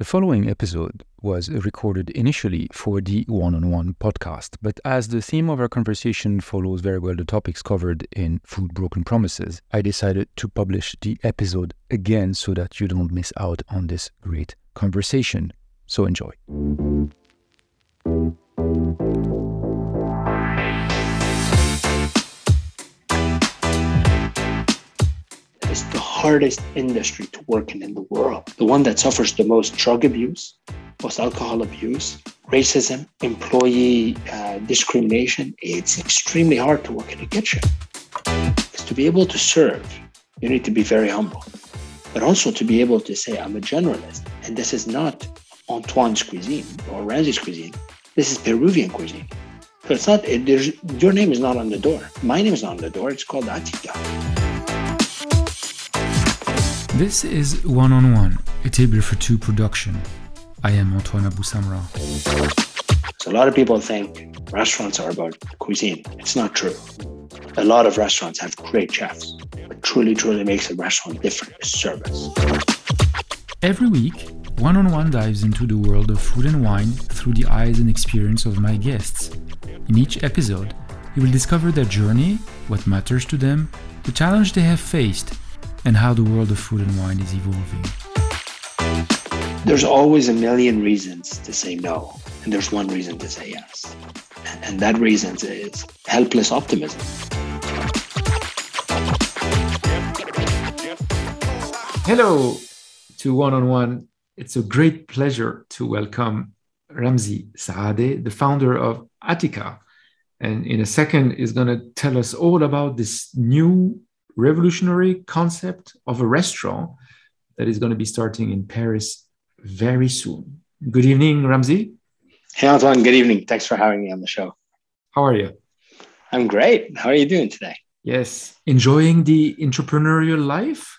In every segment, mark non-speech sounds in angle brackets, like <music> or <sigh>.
The following episode was recorded initially for the one on one podcast, but as the theme of our conversation follows very well the topics covered in Food Broken Promises, I decided to publish the episode again so that you don't miss out on this great conversation. So enjoy. Hardest industry to work in in the world. The one that suffers the most drug abuse, most alcohol abuse, racism, employee uh, discrimination. It's extremely hard to work in a kitchen. Because to be able to serve, you need to be very humble, but also to be able to say, I'm a generalist. And this is not Antoine's cuisine or Ramzi's cuisine. This is Peruvian cuisine. So it's not, it, your name is not on the door. My name is not on the door. It's called Atica. This is One on One, a Table for Two production. I am Antoine Abou Samra. So a lot of people think restaurants are about cuisine. It's not true. A lot of restaurants have great chefs. What truly, truly makes a restaurant different is service. Every week, One on One dives into the world of food and wine through the eyes and experience of my guests. In each episode, you will discover their journey, what matters to them, the challenge they have faced, and how the world of food and wine is evolving. There's always a million reasons to say no, and there's one reason to say yes. And that reason is helpless optimism. Hello to One on One. It's a great pleasure to welcome Ramzi Saade, the founder of Atica. And in a second, is going to tell us all about this new revolutionary concept of a restaurant that is going to be starting in Paris very soon. Good evening, Ramzi. Hey, Antoine. Good evening. Thanks for having me on the show. How are you? I'm great. How are you doing today? Yes, enjoying the entrepreneurial life.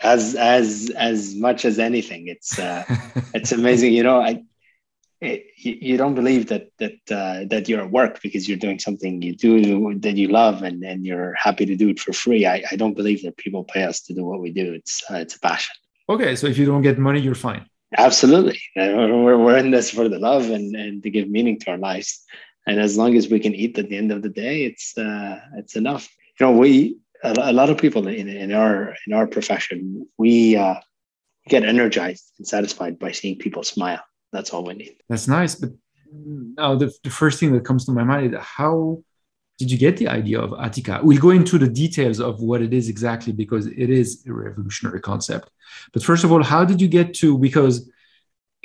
As as as much as anything, it's uh, <laughs> it's amazing. You know, I it, you, don't believe that that uh, that you're at work because you're doing something you do that you love and, and you're happy to do it for free. I, I don't believe that people pay us to do what we do. It's uh, it's a passion. Okay, so if you don't get money, you're fine. Absolutely, we're, we're in this for the love and, and to give meaning to our lives. And as long as we can eat at the end of the day, it's uh, it's enough. You know, we a, a lot of people in, in our in our profession, we uh, get energized and satisfied by seeing people smile that's all we need. That's nice. But now the, the first thing that comes to my mind is how did you get the idea of Atica? We'll go into the details of what it is exactly because it is a revolutionary concept. But first of all, how did you get to because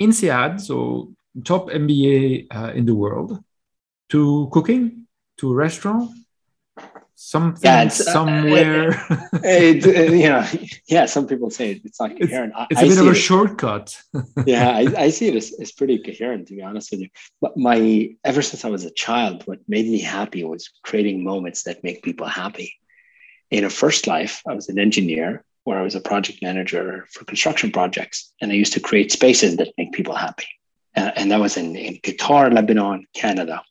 INSEAD, so top MBA uh, in the world, to cooking, to a restaurant, something yeah, uh, somewhere. Uh, <laughs> it, it, you know, yeah. Some people say it's not coherent. It's, it's a bit of a it, shortcut. <laughs> yeah, I, I, see it as, as pretty coherent, to be honest with you. But my ever since I was a child, what made me happy was creating moments that make people happy. In a first life, I was an engineer where I was a project manager for construction projects, and I used to create spaces that make people happy. Uh, and that was in, in Qatar, Lebanon, Canada.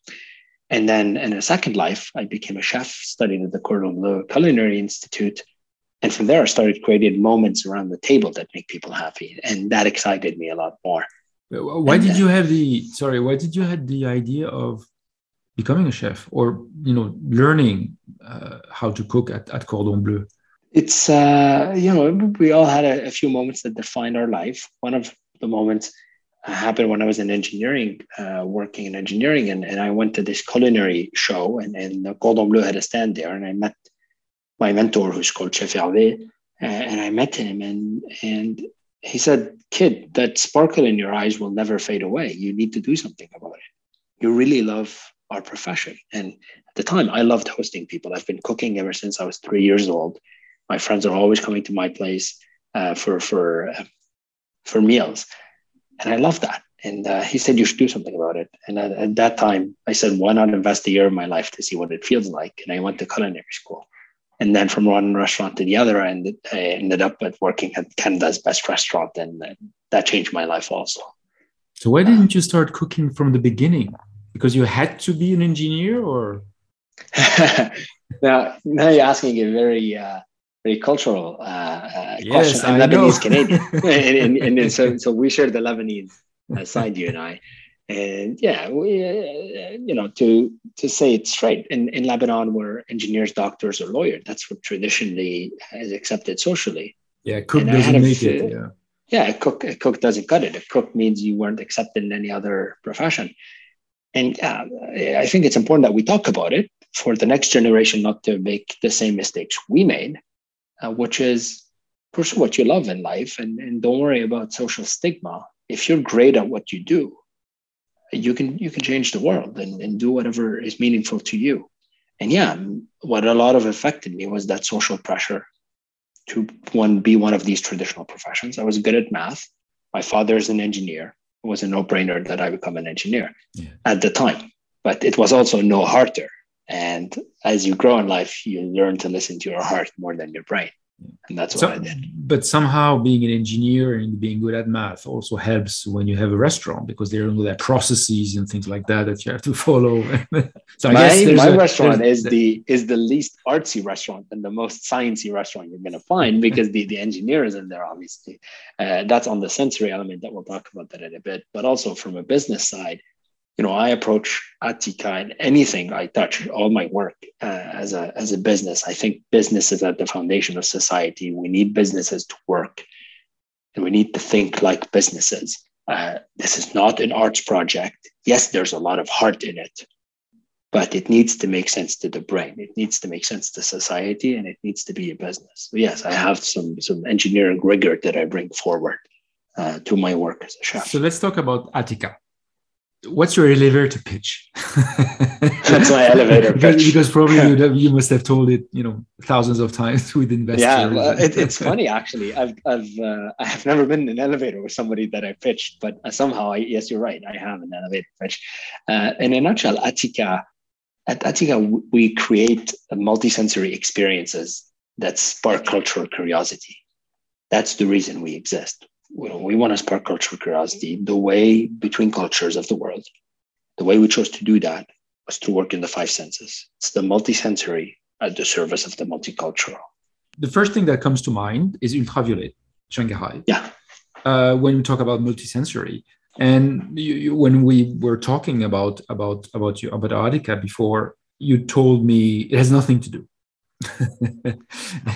And then in a second life, I became a chef, studied at the Cordon Bleu Culinary Institute. And from there, I started creating moments around the table that make people happy. And that excited me a lot more. Why and, did you have the, sorry, why did you have the idea of becoming a chef or, you know, learning uh, how to cook at, at Cordon Bleu? It's, uh, you know, we all had a, a few moments that defined our life. One of the moments happened when I was in engineering, uh, working in engineering, and, and I went to this culinary show, and, and Cordon Bleu had a stand there, and I met my mentor, who's called Chef Hervé, uh, and I met him, and and he said, "Kid, that sparkle in your eyes will never fade away. You need to do something about it. You really love our profession." And at the time, I loved hosting people. I've been cooking ever since I was three years old. My friends are always coming to my place uh, for for uh, for meals and I love that. And uh, he said, You should do something about it. And at, at, that time, I said, Why not invest a year of my life to see what it feels like? And I went to culinary school. And then from one restaurant to the other, I ended, I ended up at working at Canada's best restaurant. And that changed my life also. So, why didn't you start cooking from the beginning? Because you had to be an engineer or? <laughs> now, now you're asking a very, uh, very cultural uh, uh, yes, question. I'm Lebanese Canadian, <laughs> <laughs> and, and, and, so so we share the Lebanese side, you and I. And yeah, we, uh, you know, to to say it straight, in, in Lebanon, we're engineers, doctors, or lawyers. That's what traditionally is accepted socially. Yeah, cook and doesn't make it. Yeah, yeah, a cook a cook doesn't cut it. A cook means you weren't accepted in any other profession. And uh, I think it's important that we talk about it for the next generation not to make the same mistakes we made, uh, which is pursue what you love in life and, and don't worry about social stigma. If you're great at what you do, you can you can change the world and, and do whatever is meaningful to you. And yeah what a lot of affected me was that social pressure to one be one of these traditional professions. I was good at math. My father is an engineer. It was a no-brainer that i become an engineer yeah. at the time but it was also no harder and as you grow in life you learn to listen to your heart more than your brain and that's what so, I did. But somehow being an engineer and being good at math also helps when you have a restaurant because there are processes and things like that that you have to follow. <laughs> so my, my a, restaurant is the is the least artsy restaurant and the most sciencey restaurant you're going to find <laughs> because the the engineer is in there obviously. Uh, that's on the sensory element that we'll talk about that in a bit, but also from a business side you know, I approach Atica and anything I touch, all my work uh, as a as a business. I think business is at the foundation of society. We need businesses to work, and we need to think like businesses. Uh, this is not an arts project. Yes, there's a lot of heart in it, but it needs to make sense to the brain. It needs to make sense to society, and it needs to be a business. So yes, I have some some engineering rigor that I bring forward uh, to my work as a chef. So let's talk about Atica what's your elevator pitch? <laughs> That's my elevator <laughs> pitch. because probably you, <laughs> you, must have told it, you know, thousands of times with investors. Yeah, well, it, it's funny actually. I've I've uh, I have never been in an elevator with somebody that I pitched, but somehow I yes, you're right. I have an elevator pitch. Uh, in a nutshell, Atica, at Atica we create multisensory experiences that spark cultural curiosity. That's the reason we exist we want to spark cultural curiosity the way between cultures of the world. The way we chose to do that was to work in the five senses. It's the multisensory at the service of the multicultural. The first thing that comes to mind is ultraviolet, Shanghai. Yeah. Uh, when we talk about multisensory, and you, you, when we were talking about about about you about Atica before, you told me it has nothing to do.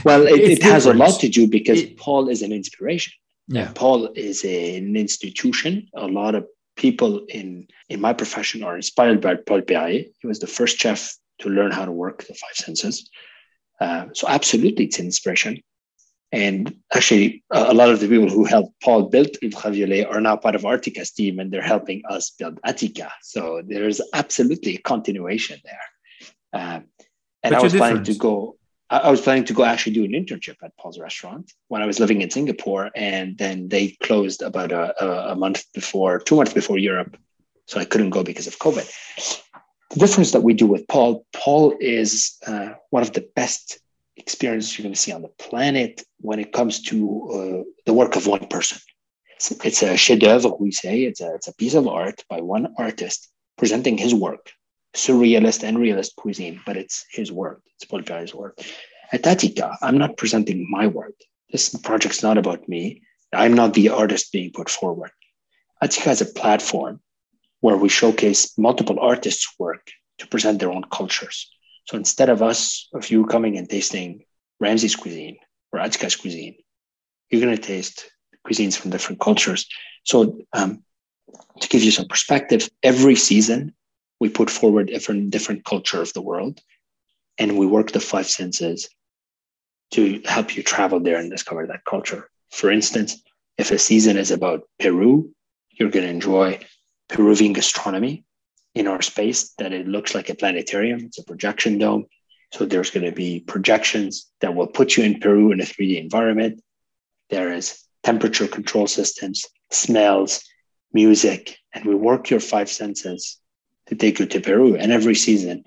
well, it, <laughs> it has a lot to do because it, Paul is an inspiration. Yeah. Paul is an institution. A lot of people in, in my profession are inspired by Paul Pairet. He was the first chef to learn how to work the five senses. Uh, so absolutely, it's an inspiration. And actually, a lot of the people who helped Paul build Ultraviolet are now part of Atica's team, and they're helping us build Atica. So there's absolutely a continuation there. Um, and but I was planning to go. I was planning to go actually do an internship at Paul's restaurant when I was living in Singapore, and then they closed about a, a month before, two months before Europe, so I couldn't go because of COVID. The difference that we do with Paul, Paul is uh, one of the best experiences you're going to see on the planet when it comes to uh, the work of one person. It's, it's a chef d'oeuvre, we say. It's a, it's a piece of art by one artist presenting his work surrealist and realist cuisine, but it's his work. It's Pairet's work. At Atica, I'm not presenting my work. This project's not about me. I'm not the artist being put forward. Atica is a platform where we showcase multiple artists' work to present their own cultures. So instead of us, of you coming and tasting Ramzi's cuisine or Atica's cuisine, you're going to taste cuisines from different cultures. So um, to give you some perspective, every season we put forward different different culture of the world and we work the five senses to help you travel there and discover that culture. For instance if a season is about peru you're going to enjoy peruvian gastronomy in our space that it looks like a planetarium. It's a projection dome. So there's going to be projections that will put you in peru in a 3d environment. There is temperature control systems smells music and we work your five senses to take you to Peru. And every season,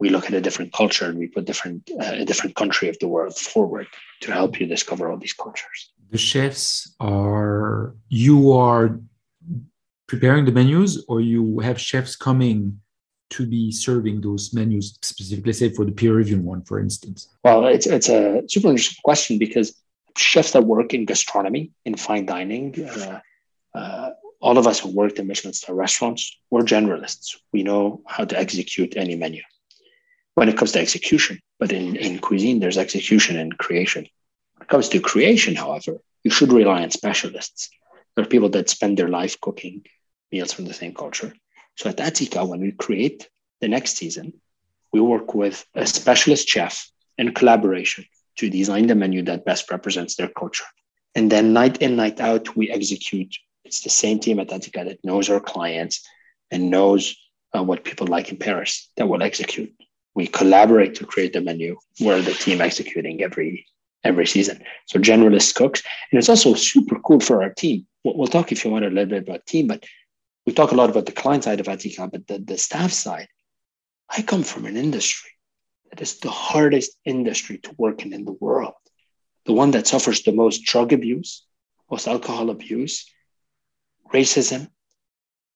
we look at a different culture and we put different uh, a different country of the world forward to help you discover all these cultures. The chefs are you are preparing the menus, or you have chefs coming to be serving those menus specifically, say for the peer review one, for instance? Well, it's it's a super interesting question because chefs that work in gastronomy, in fine dining, uh, uh, all of us who worked in Michelin star restaurants, we're generalists. We know how to execute any menu when it comes to execution. But in, in cuisine, there's execution and creation. When it comes to creation, however, you should rely on specialists. There are people that spend their life cooking meals from the same culture. So at Atica, when we create the next season, we work with a specialist chef in collaboration to design the menu that best represents their culture. And then night in, night out, we execute. It's the same team at Atica that knows our clients and knows uh, what people like in Paris that will execute. We collaborate to create the menu. We're the team executing every every season. So generalist cooks, and it's also super cool for our team. We'll, we'll talk if you want a little bit about team, but we talk a lot about the client side of Atica, but the, the staff side. I come from an industry that is the hardest industry to work in in the world, the one that suffers the most drug abuse, most alcohol abuse, racism,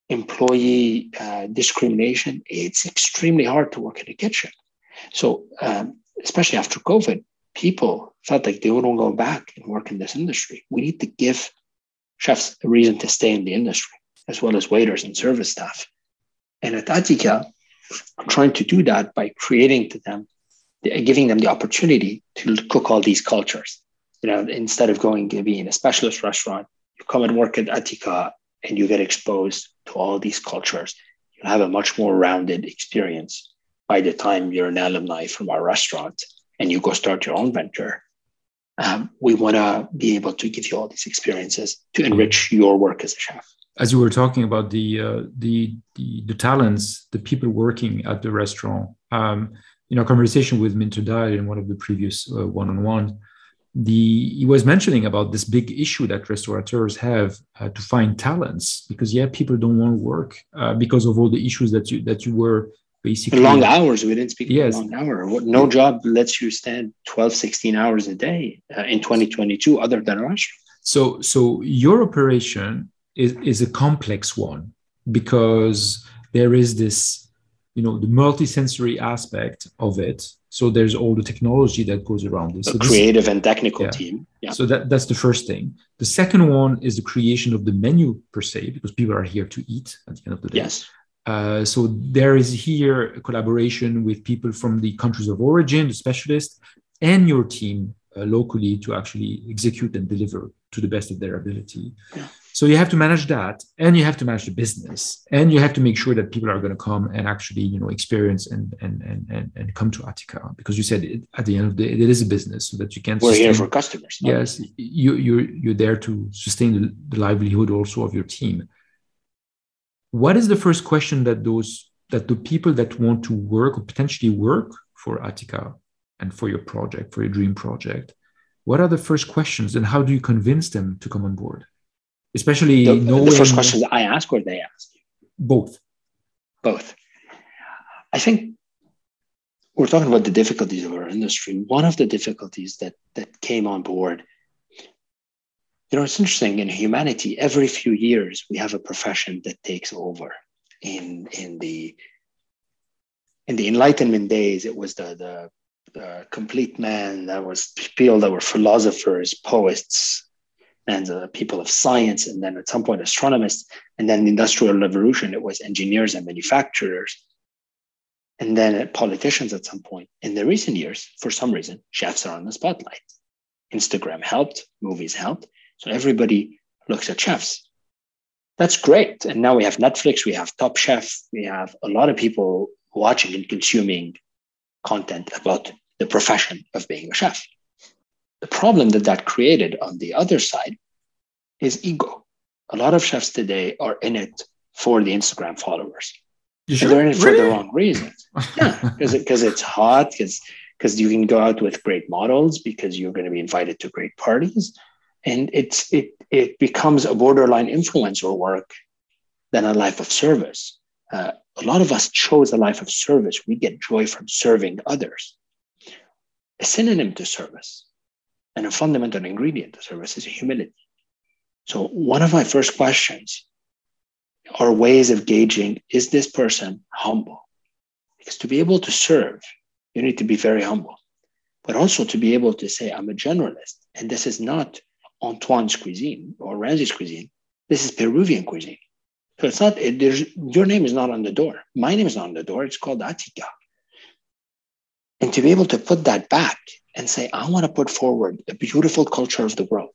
employee uh, discrimination. It's extremely hard to work in a kitchen. So, um, especially after COVID, people felt like they wouldn't go back and work in this industry. We need to give chefs a reason to stay in the industry, as well as waiters and service staff. And at Atica, I'm trying to do that by creating to them, giving them the opportunity to cook all these cultures. You know, instead of going to be in a specialist restaurant, you come and work at Atica and you get exposed to all these cultures. You'll have a much more rounded experience by the time you're an alumni from our restaurant and you go start your own venture. Um, we want to be able to give you all these experiences to enrich your work as a chef. As you were talking about the uh, the, the, the talents, the people working at the restaurant, um, in our conversation with Minter Dial in one of the previous uh, one-on-one, the he was mentioning about this big issue that restaurateurs have uh, to find talents because yeah, people don't want to work uh, because of all the issues that you that you were basically long hours. We didn't speak yes. long hour. No job lets you stand 12 16 hours a day uh, in 2022 other than restaurant. So so your operation is, is a complex one because there is this you know the multisensory aspect of it so there's all the technology that goes around this. so creative this, and technical yeah. team. Yeah. So that, that's the first thing. The second one is the creation of the menu per se, because people are here to eat at the end of the day. Yes. Uh, so there is here a collaboration with people from the countries of origin, the specialists, and your team uh, locally to actually execute and deliver to the best of their ability. Yeah. So you have to manage that, and you have to manage the business, and you have to make sure that people are going to come and actually, you know, experience and and and and, and come to Atica because you said it, at the end of the day, it is a business, so that you can. We're sustain, here for customers. Yes, you you're you're there to sustain the, the livelihood also of your team what is the first question that those that the people that want to work or potentially work for Atica and for your project, for your dream project, what are the first questions and how do you convince them to come on board? Especially the, knowing the first questions I ask or they ask? You? Both. Both. I think we're talking about the difficulties of our industry. One of the difficulties that that came on board you know, it's interesting in humanity, every few years we have a profession that takes over. In in the in the Enlightenment days, it was the the, the complete man. That was people that were philosophers, poets, and uh, people of science, and then at some point astronomers, and then the Industrial Revolution, it was engineers and manufacturers, and then politicians at some point. In the recent years, for some reason, chefs are on the spotlight. Instagram helped, movies helped, so everybody looks at chefs. That's great. And now we have Netflix, we have Top Chef, we have a lot of people watching and consuming content about the profession of being a chef. The problem that that created on the other side is ego. A lot of chefs today are in it for the Instagram followers. Sure? They're in it for really? the wrong reasons. <laughs> Yeah, because because it's hot, because because you can go out with great models, because you're going to be invited to great parties, and it's it it becomes a borderline influencer work than a life of service. Uh, a lot of us chose a life of service. We get joy from serving others. A synonym to service and a fundamental ingredient to service is humility. So, one of my first questions are ways of gauging is this person humble? Because to be able to serve, you need to be very humble, but also to be able to say, I'm a generalist. And this is not Antoine's cuisine or Ramzi's cuisine. This is Peruvian cuisine. So it's not, it, your name is not on the door. My name is not on the door. It's called Atica. And to be able to put that back and say, I want to put forward a beautiful culture of the world.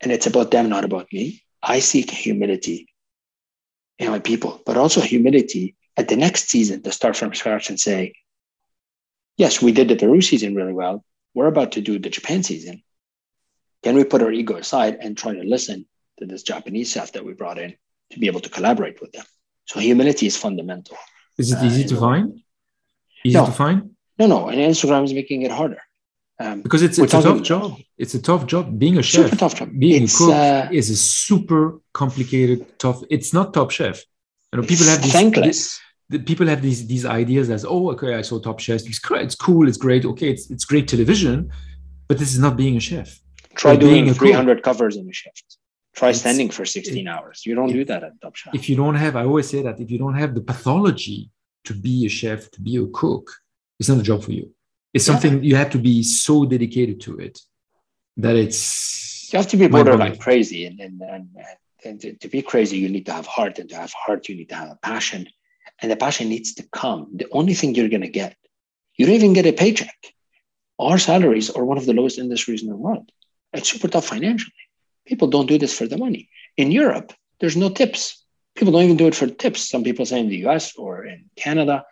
And it's about them, not about me. I seek humility in my people, but also humility at the next season to start from scratch and say, yes, we did the Peru season really well. We're about to do the Japan season. Can we put our ego aside and try to listen to this Japanese staff that we brought in to be able to collaborate with them? So humility is fundamental. Is it easy uh, to find? Easy no, to find? No, no. And Instagram is making it harder. Um, because it's, it's a tough job. It's a tough job. Being a chef, super tough job. being it's, a cook uh, is a super complicated, tough. It's not top chef. You know, people have these, thankless. The, people have these these ideas as, oh, okay, I saw Top Chef. It's it's cool. It's great. Okay, it's it's great television, but this is not being a chef. Try or doing 300 covers in a shift. Try it's, standing for 16 it, hours. You don't do that at Top Chef. If you don't have, I always say that if you don't have the pathology to be a chef, to be a cook, it's not a job for you. It's something yeah. you have to be so dedicated to it that it's you have to be borderline crazy and, and, and, and to, to, be crazy you need to have heart and to have heart you need to have a passion. And the passion needs to come. The only thing you're going to get you don't even get a paycheck. Our salaries are one of the lowest industries in the world. It's super tough financially. People don't do this for the money. In europe there's no tips. People don't even do it for tips. Some people say in the us or in canada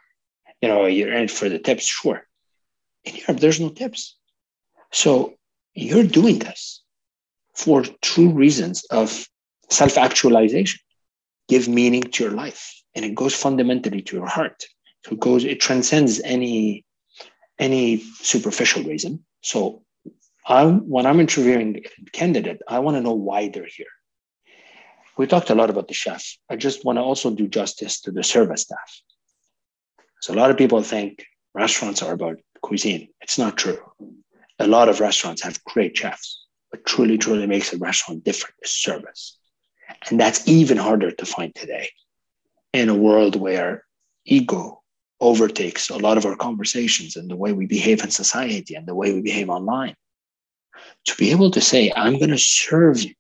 you know you're in for the tips sure in Europe, there's no tips. So you're doing this for true reasons of self actualization. Give meaning to your life. And it goes fundamentally to your heart. So it goes, it transcends any any superficial reason. So I'm, when I'm interviewing a candidate, I want to know why they're here. We talked a lot about the chef. I just want to also do justice to the service staff. So a lot of people think restaurants are about cuisine. It's not true. A lot of restaurants have great chefs. What truly, truly makes a restaurant different is service. And that's even harder to find today in a world where ego overtakes a lot of our conversations and the way we behave in society and the way we behave online. To be able to say, I'm going to serve you,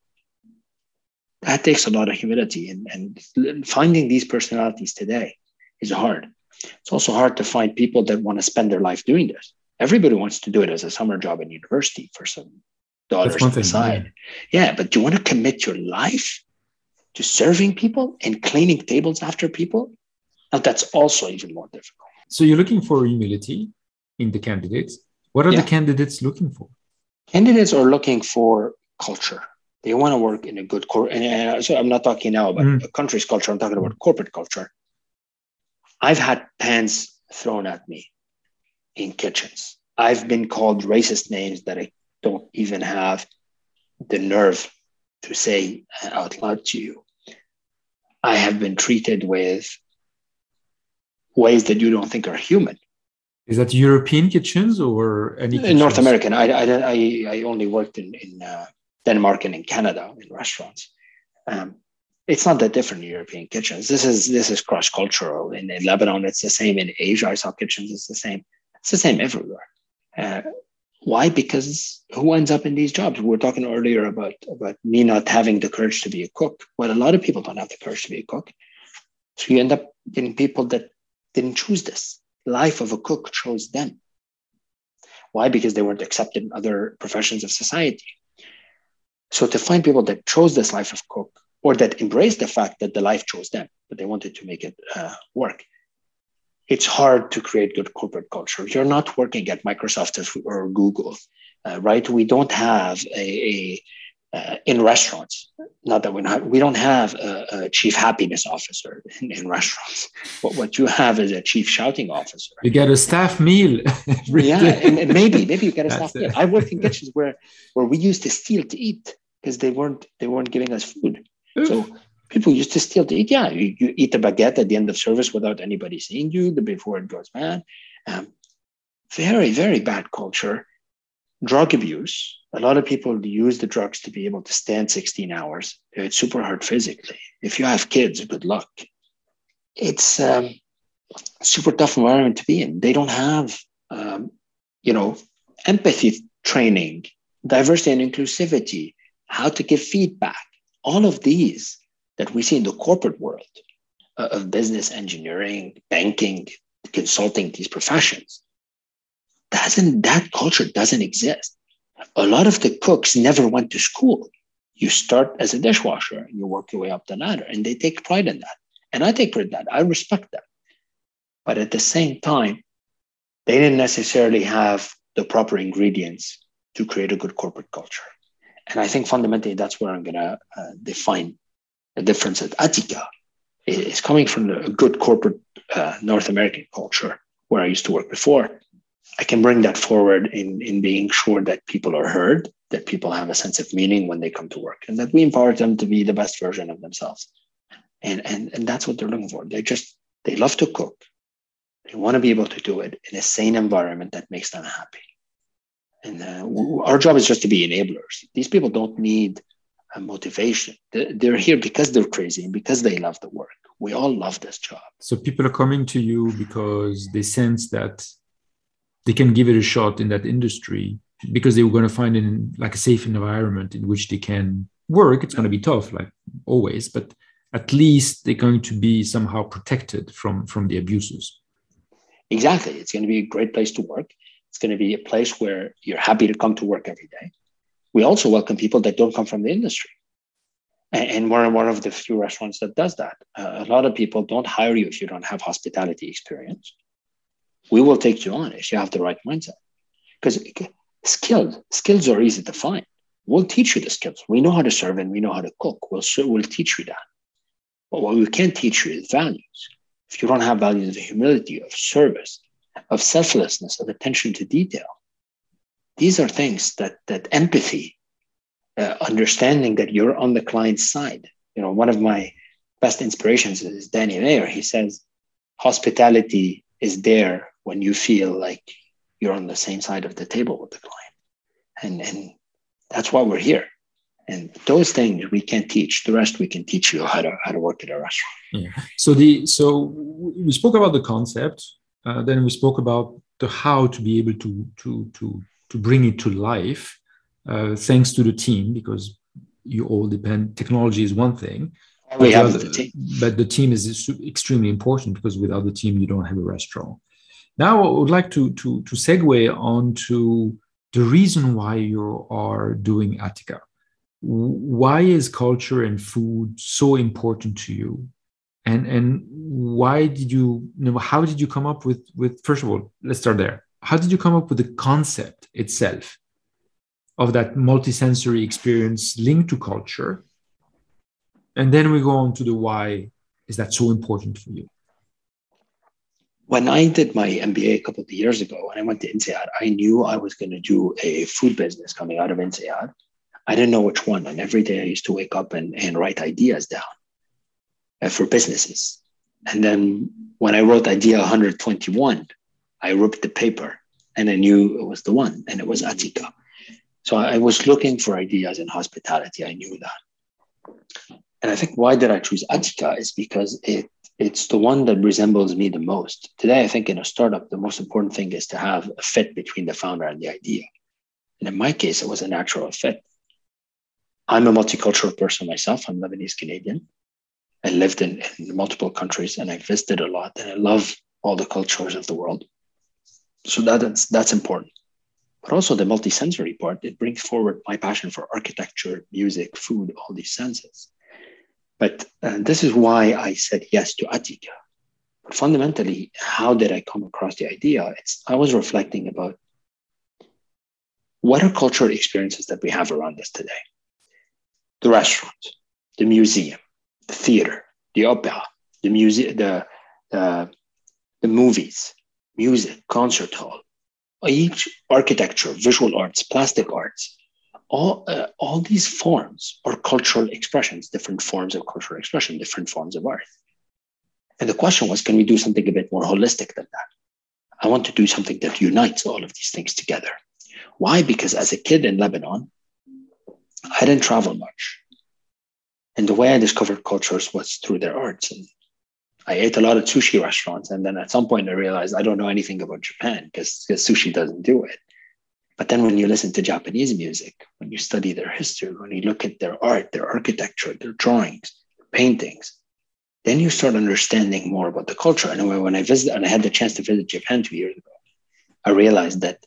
that takes a lot of humility. And, and finding these personalities today is hard. It's also hard to find people that want to spend their life doing this. Everybody wants to do it as a summer job in university for some dollars on the side. Yeah. yeah, but do you want to commit your life to serving people and cleaning tables after people? Now that's also even more difficult. So you're looking for humility in the candidates. What are yeah. the candidates looking for? Candidates are looking for culture. They want to work in a good core. And so I'm not talking now about mm. a country's culture. I'm talking about corporate culture. I've had pans thrown at me in kitchens. I've been called racist names that I don't even have the nerve to say out loud to you. I have been treated with ways that you don't think are human. Is that European kitchens or any? Kitchens? North American. I, I, I, only worked in, in uh, Denmark and in Canada in restaurants. Um, it's not that different in European kitchens. This is this is cross cultural. In, in, Lebanon, it's the same. In Asia, I saw kitchens. It's the same. It's the same everywhere. Uh, why? Because who ends up in these jobs? We were talking earlier about about me not having the courage to be a cook. Well, a lot of people don't have the courage to be a cook. So you end up getting people that didn't choose this. Life of a cook chose them. Why? Because they weren't accepted in other professions of society. So to find people that chose this life of cook or that embrace the fact that the life chose them, but they wanted to make it uh, work. It's hard to create good corporate culture. You're not working at Microsoft or Google, uh, right? We don't have a, a uh, in restaurants. Not that we're not, we don't have a, a chief happiness officer in, in, restaurants. But what you have is a chief shouting officer. You get a staff meal. <laughs> yeah, and, and, maybe maybe you get a <laughs> staff meal. I worked in kitchens where where we used to steal to eat because they weren't they weren't giving us food. So people used to steal to eat. Yeah, you, you, eat a baguette at the end of service without anybody seeing you the before it goes bad. Um, very, very bad culture. Drug abuse. A lot of people use the drugs to be able to stand 16 hours. It's super hard physically. If you have kids, good luck. It's um, super tough environment to be in. They don't have, um, you know, empathy training, diversity and inclusivity, how to give feedback. All of these that we see in the corporate world uh, of business, engineering, banking, consulting, these professions, doesn't that culture doesn't exist. A lot of the cooks never went to school. You start as a dishwasher and you work your way up the ladder, and they take pride in that. And I take pride in that. I respect that. But at the same time, they didn't necessarily have the proper ingredients to create a good corporate culture. And I think fundamentally that's where I'm going to uh, define the difference at Atica is coming from a good corporate uh, North American culture where I used to work before. I can bring that forward in, in being sure that people are heard, that people have a sense of meaning when they come to work, and that we empower them to be the best version of themselves. And, and, and that's what they're looking for. They just, they love to cook. They want to be able to do it in a sane environment that makes them happy. And uh, our job is just to be enablers. These people don't need a motivation. They're here because they're crazy and because they love the work. We all love this job. So people are coming to you because they sense that they can give it a shot in that industry because they were going to find in like a safe environment in which they can work. It's going to be tough, like always, but at least they're going to be somehow protected from from the abuses. Exactly. It's going to be a great place to work. It's going to be a place where you're happy to come to work every day. We also welcome people that don't come from the industry. And we're one of the few restaurants that does that. Uh, a lot of people don't hire you if you don't have hospitality experience. We will take you on if you have the right mindset. Because skills, skills are easy to find. We'll teach you the skills. We know how to serve and we know how to cook. We'll, we'll teach you that. But what we can't teach you is values if you don't have values of humility, of service, of selflessness, of attention to detail, these are things that that empathy, uh, understanding that you're on the client's side. You know, one of my best inspirations is Danny Meyer. He says, hospitality is there when you feel like you're on the same side of the table with the client. And, and that's why we're here. And those things we can teach. The rest we can teach you how to how to work at a restaurant. Yeah. So the so we spoke about the concept, uh, then we spoke about the how to be able to to to to bring it to life, uh, thanks to the team because you all depend. Technology is one thing, we have the team. but the team is extremely important because without the team you don't have a restaurant. Now I would like to to to segue on to the reason why you are doing Atica why is culture and food so important to you and and why did you, you know, how did you come up with with first of all let's start there how did you come up with the concept itself of that multisensory experience linked to culture and then we go on to the why is that so important for you when I did my MBA a couple of years ago, and I went to INSEAD, I knew I was going to do a food business coming out of INSEAD. I didn't know which one. And every day I used to wake up and, and write ideas down Uh, for businesses. And then when I wrote idea 121, I ripped the paper and I knew it was the one, and it was Atica. So I was looking for ideas in hospitality. I knew that. And I think why did I choose Atica is because it it's the one that resembles me the most. Today, I think in a startup, the most important thing is to have a fit between the founder and the idea. And in my case, it was a natural fit. I'm a multicultural person myself. I'm Lebanese Canadian. I lived in, in multiple countries and I visited a lot and I love all the cultures of the world. So that's that's important. But also the multisensory part, it brings forward my passion for architecture, music, food, all these senses. But uh, this is why I said yes to Atica. But fundamentally, how did I come across the idea? It's I was reflecting about what are cultural experiences that we have around us today the restaurant, the museum, theater, the opera, the music, the, the, the movies, music, concert hall, each architecture, visual arts, plastic arts, all, uh, all these forms are cultural expressions, different forms of cultural expression, different forms of art. And the question was, can we do something a bit more holistic than that? I want to do something that unites all of these things together. Why? Because as a kid in Lebanon, I didn't travel much. And the way I discovered cultures was through their arts. And I ate a lot of sushi restaurants. And then at some point, I realized I don't know anything about Japan because sushi doesn't do it. But then when you listen to Japanese music, when you study their history, when you look at their art, their architecture, their drawings, their paintings, then you start understanding more about the culture. And when I visited, and I had the chance to visit Japan two years ago, I realized that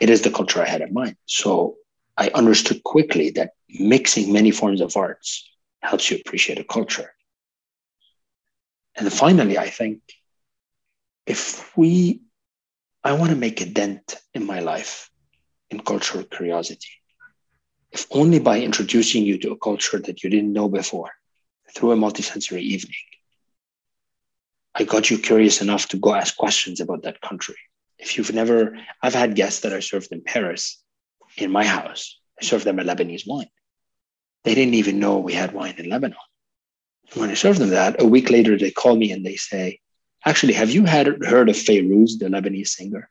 it is the culture I had in mind. So I understood quickly that mixing many forms of arts helps you appreciate a culture. And finally, I think if we, I want to make a dent in my life in cultural curiosity. If only by introducing you to a culture that you didn't know before through a multisensory evening, I got you curious enough to go ask questions about that country. If you've never, I've had guests that I served in Paris in my house. I served them a Lebanese wine. They didn't even know we had wine in Lebanon. when I served them that, a week later they call me and they say, Actually, have you had heard of Fairuz, the Lebanese singer?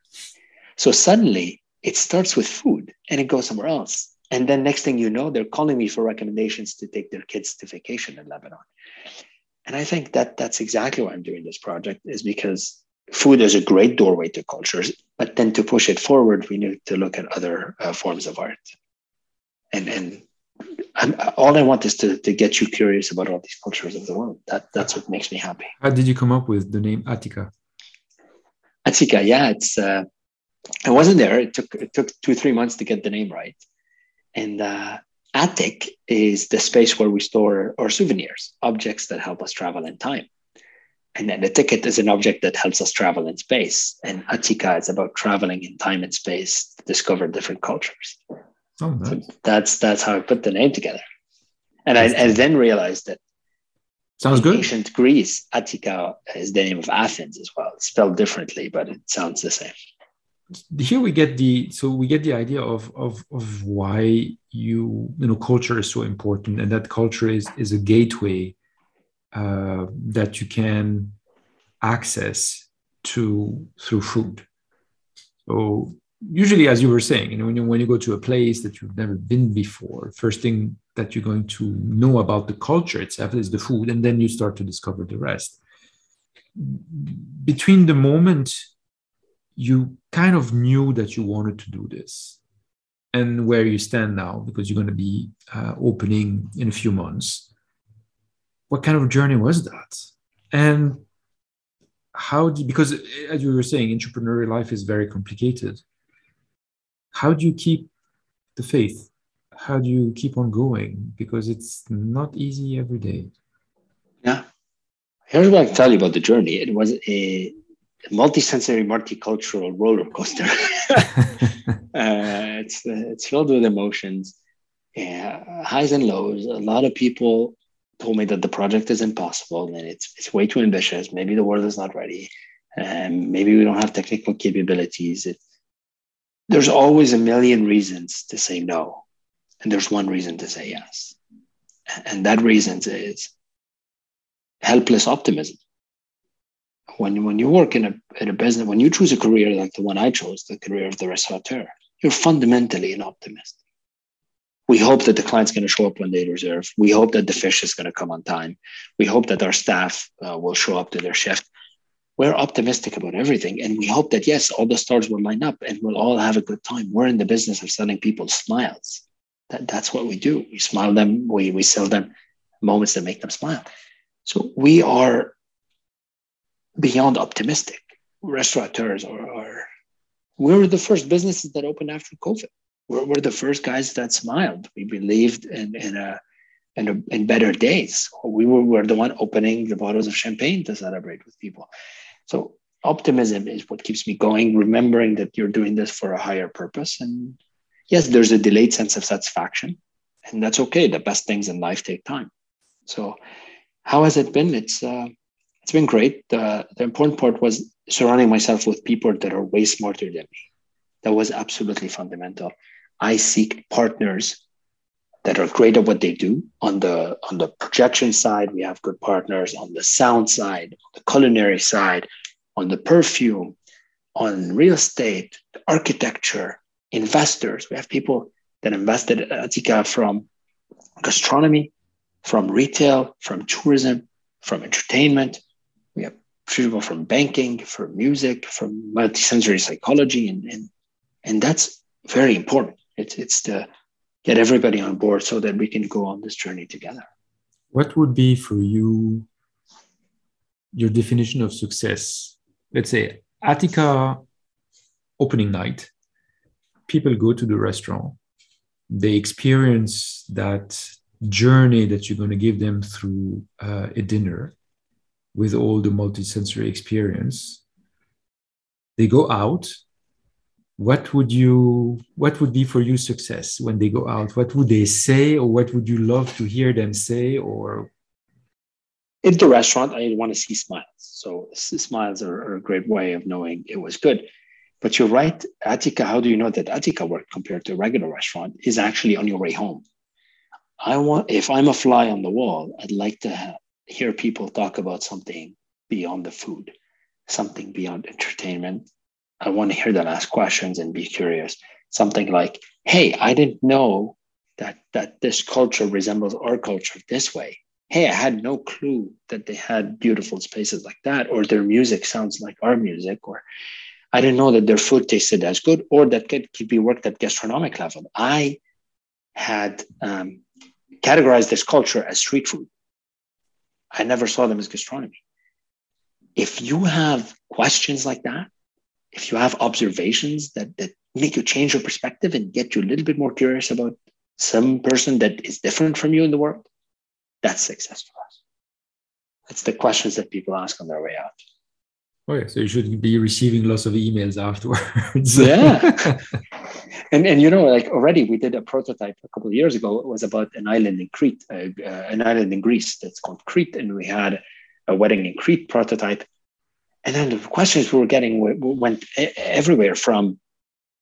So suddenly it starts with food and it goes somewhere else. And then next thing you know, they're calling me for recommendations to take their kids to vacation in Lebanon. And I think that that's exactly why I'm doing this project is because food is a great doorway to cultures, but then to push it forward, we need to look at other uh, forms of art. And and I'm, all I want is to, to get you curious about all these cultures of the world. That that's what makes me happy. How did you come up with the name Atica? Atica, yeah, it's uh, I wasn't there. It took it took two three months to get the name right, and uh, Attic is the space where we store our souvenirs, objects that help us travel in time. And then the ticket is an object that helps us travel in space. And Atica is about traveling in time and space to discover different cultures. Oh, nice. so that's that's how I put the name together. And I, I then realized that sounds good. Ancient Greece, Attica is the name of Athens as well. It's spelled differently, but it sounds the same. Here we get the so we get the idea of of of why you you know culture is so important, and that culture is is a gateway uh, that you can access to through food. So usually, as you were saying, you know, when you, when you go to a place that you've never been before, first thing that you're going to know about the culture itself is the food, and then you start to discover the rest. Between the moment you kind of knew that you wanted to do this and where you stand now, because you're going to be uh, opening in a few months, what kind of journey was that? And how do because as you were saying, entrepreneurial life is very complicated how do you keep the faith? How do you keep on going? Because it's not easy every day. Yeah. Here's what I can tell you about the journey. It was a multisensory, multicultural roller coaster. <laughs> uh, it's it's filled with emotions, yeah, highs and lows. A lot of people told me that the project is impossible and it's it's way too ambitious. Maybe the world is not ready, and maybe we don't have technical capabilities. It, there's always a million reasons to say no. And there's one reason to say yes. And that reason is helpless optimism. When, when you work in a, in a business, when you choose a career like the one I chose, the career of the restaurateur, you're fundamentally an optimist. We hope that the client's going to show up when they reserve. We hope that the fish is going to come on time. We hope that our staff uh, will show up to their shift we're optimistic about everything and we hope that yes all the stars will line up and we'll all have a good time. We're in the business of selling people smiles. That, that's what we do. We smile them we, we sell them moments that make them smile. So we are beyond optimistic. Restaurateurs are, are we were the first businesses that opened after covid. We're, we're the first guys that smiled. We believed in, in a in, a, in better days we were, were the one opening the bottles of champagne to celebrate with people so optimism is what keeps me going, remembering that you're doing this for a higher purpose. And yes, there's a delayed sense of satisfaction, and that's okay. The best things in life take time. So how has it been? It's uh, it's been great. The important part was surrounding myself with people that are way smarter than me. That was absolutely fundamental. I seek partners that are great at what they do. On the on the projection side, we have good partners. On the sound side, the culinary side, on the perfume, on real estate, architecture, investors. We have people that invested uh, at Atica from gastronomy, from retail, from tourism, from entertainment, We have people from banking, from music, from multisensory psychology, and and and that's very important. It's it's to get everybody on board so that we can go on this journey together. What would be for you your definition of success? Let's say Atica opening night. People go to the restaurant. They experience that journey that you're going to give them through uh, a dinner with all the multisensory experience. They go out what would you what would be for you success when they go out? What would they say or what would you love to hear them say or? In the restaurant i want to see smiles. So smiles are, are, a great way of knowing it was good. But you're right Atica how do you know that Atica work compared to a regular restaurant is actually on your way home. I want if i'm a fly on the wall i'd like to hear people talk about something beyond the food something beyond entertainment I want to hear them ask questions and be curious. Something like, hey, I didn't know that that this culture resembles our culture this way. Hey, I had no clue that they had beautiful spaces like that, or their music sounds like our music, or I didn't know that their food tasted as good, or that could, could be worked at gastronomic level. I had um, categorized this culture as street food. I never saw them as gastronomy. If you have questions like that, if you have observations that, that make you change your perspective and get you a little bit more curious about some person that is different from you in the world, that's success for us. That's the questions that people ask on their way out. Oh yeah, so you should be receiving lots of emails afterwards. yeah, <laughs> and and you know, like already we did a prototype a couple of years ago. It was about an island in Crete, uh, uh, an island in Greece that's called Crete, and we had a wedding in Crete prototype and then the questions we were getting went everywhere from,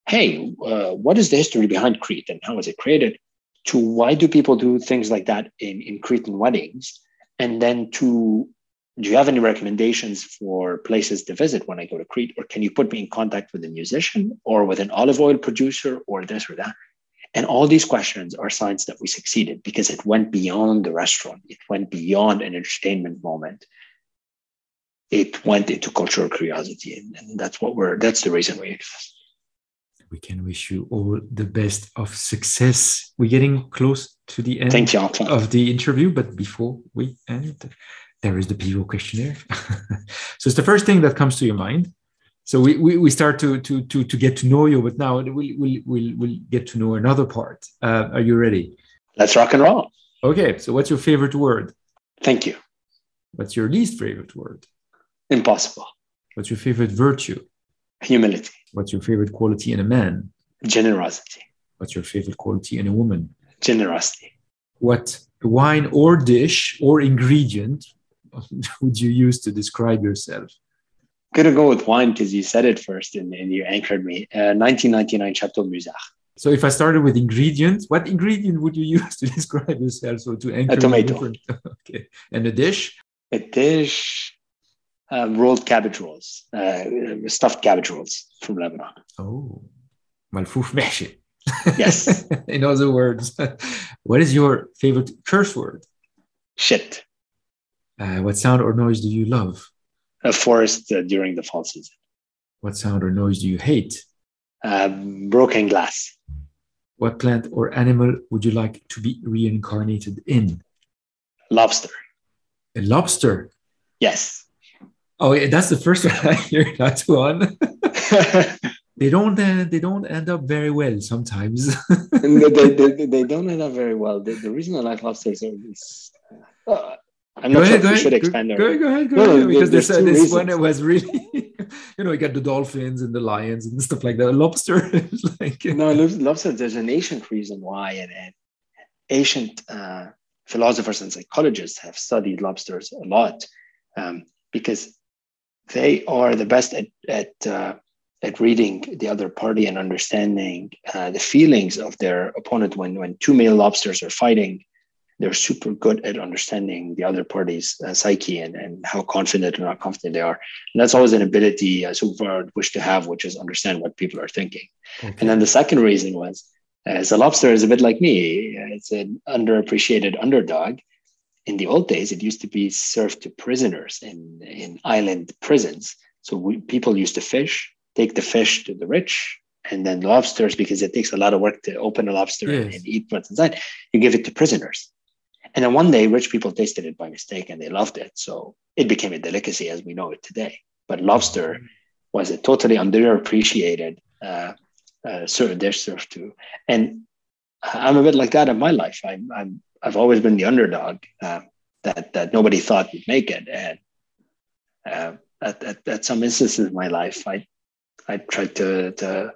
hey, uh, what is the history behind Crete and how was it created? To why do people do things like that in, in Cretan weddings? And then to, do you have any recommendations for places to visit when I go to Crete? Or can you put me in contact with a musician or with an olive oil producer or this or that? And all these questions are signs that we succeeded because it went beyond the restaurant. It went beyond an entertainment moment it went into cultural curiosity and, and, that's what we're that's the reason we exist we can wish you all the best of success. We're getting close to the end Thank you, of the interview but before we end there is the people questionnaire. <laughs> So it's the first thing that comes to your mind. So we, we, we start to, to to to get to know you but now we'll we'll we'll, we'll get to know another part. Uh, are you ready? Let's rock and roll. Okay so what's your favorite word? Thank you. What's your least favorite word Impossible. What's your favorite virtue? Humility. What's your favorite quality in a man? Generosity. What's your favorite quality in a woman? Generosity. What wine or dish or ingredient <laughs> would you use to describe yourself? I'm gonna go with wine because you said it first and, and you anchored me. Uh, 1999 Chateau Musar. So if I started with ingredients, what ingredient would you <laughs> use to describe yourself? So to anchor a tomato. <laughs> okay, and a dish. A dish um, rolled cabbage rolls, uh, stuffed cabbage rolls from Lebanon. Oh, malfouf mahshi. Yes. <laughs> In other words, <laughs> what is your favorite curse word? Shit. Uh, what sound or noise do you love? A forest uh, during the fall season. What sound or noise do you hate? Uh, broken glass. What plant or animal would you like to be reincarnated in? Lobster. A lobster? Yes. Oh, yeah, that's the first one I hear <laughs> that one. <laughs> they don't uh, they don't end up very well sometimes. <laughs> they, they, they, don't end up very well. The, the reason I like lobsters is uh, I'm not go sure ahead, if we should expand go, go, go ahead, go no, ahead. because there's, there's this one it was really, you know, you got the dolphins and the lions and stuff like that. Lobster is like no, lobster. There's an ancient reason why, and, and ancient uh, philosophers and psychologists have studied lobsters a lot um, because they are the best at at uh, at reading the other party and understanding uh, the feelings of their opponent when when two male lobsters are fighting they're super good at understanding the other party's uh, psyche and, and how confident or not confident they are. And that's always an ability uh, so far wish to have, which is understand what people are thinking. Okay. And then the second reason was, as a lobster is a bit like me, it's an underappreciated underdog in the old days, it used to be served to prisoners in, in island prisons. So we, people used to fish, take the fish to the rich, and then lobsters, because it takes a lot of work to open a lobster yes. and, eat what's inside, you give it to prisoners. And then one day, rich people tasted it by mistake and they loved it. So it became a delicacy as we know it today. But lobster was a totally underappreciated uh, uh, sort of dish served to. And I'm a bit like that in my life. I'm, I'm I've always been the underdog uh, that that nobody thought would make it, and uh, at, at, at some instances in my life, I I tried to to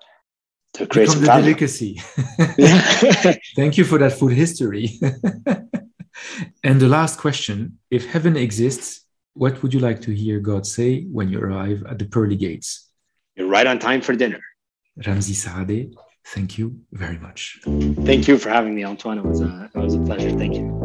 to create Become some value. delicacy. <laughs> Thank you for that food history. <laughs> and the last question: If heaven exists, what would you like to hear God say when you arrive at the pearly gates? You're right on time for dinner. Ramzi Saade, thank you very much. Thank you for having me, Antoine. It was a, it was a pleasure. Thank you.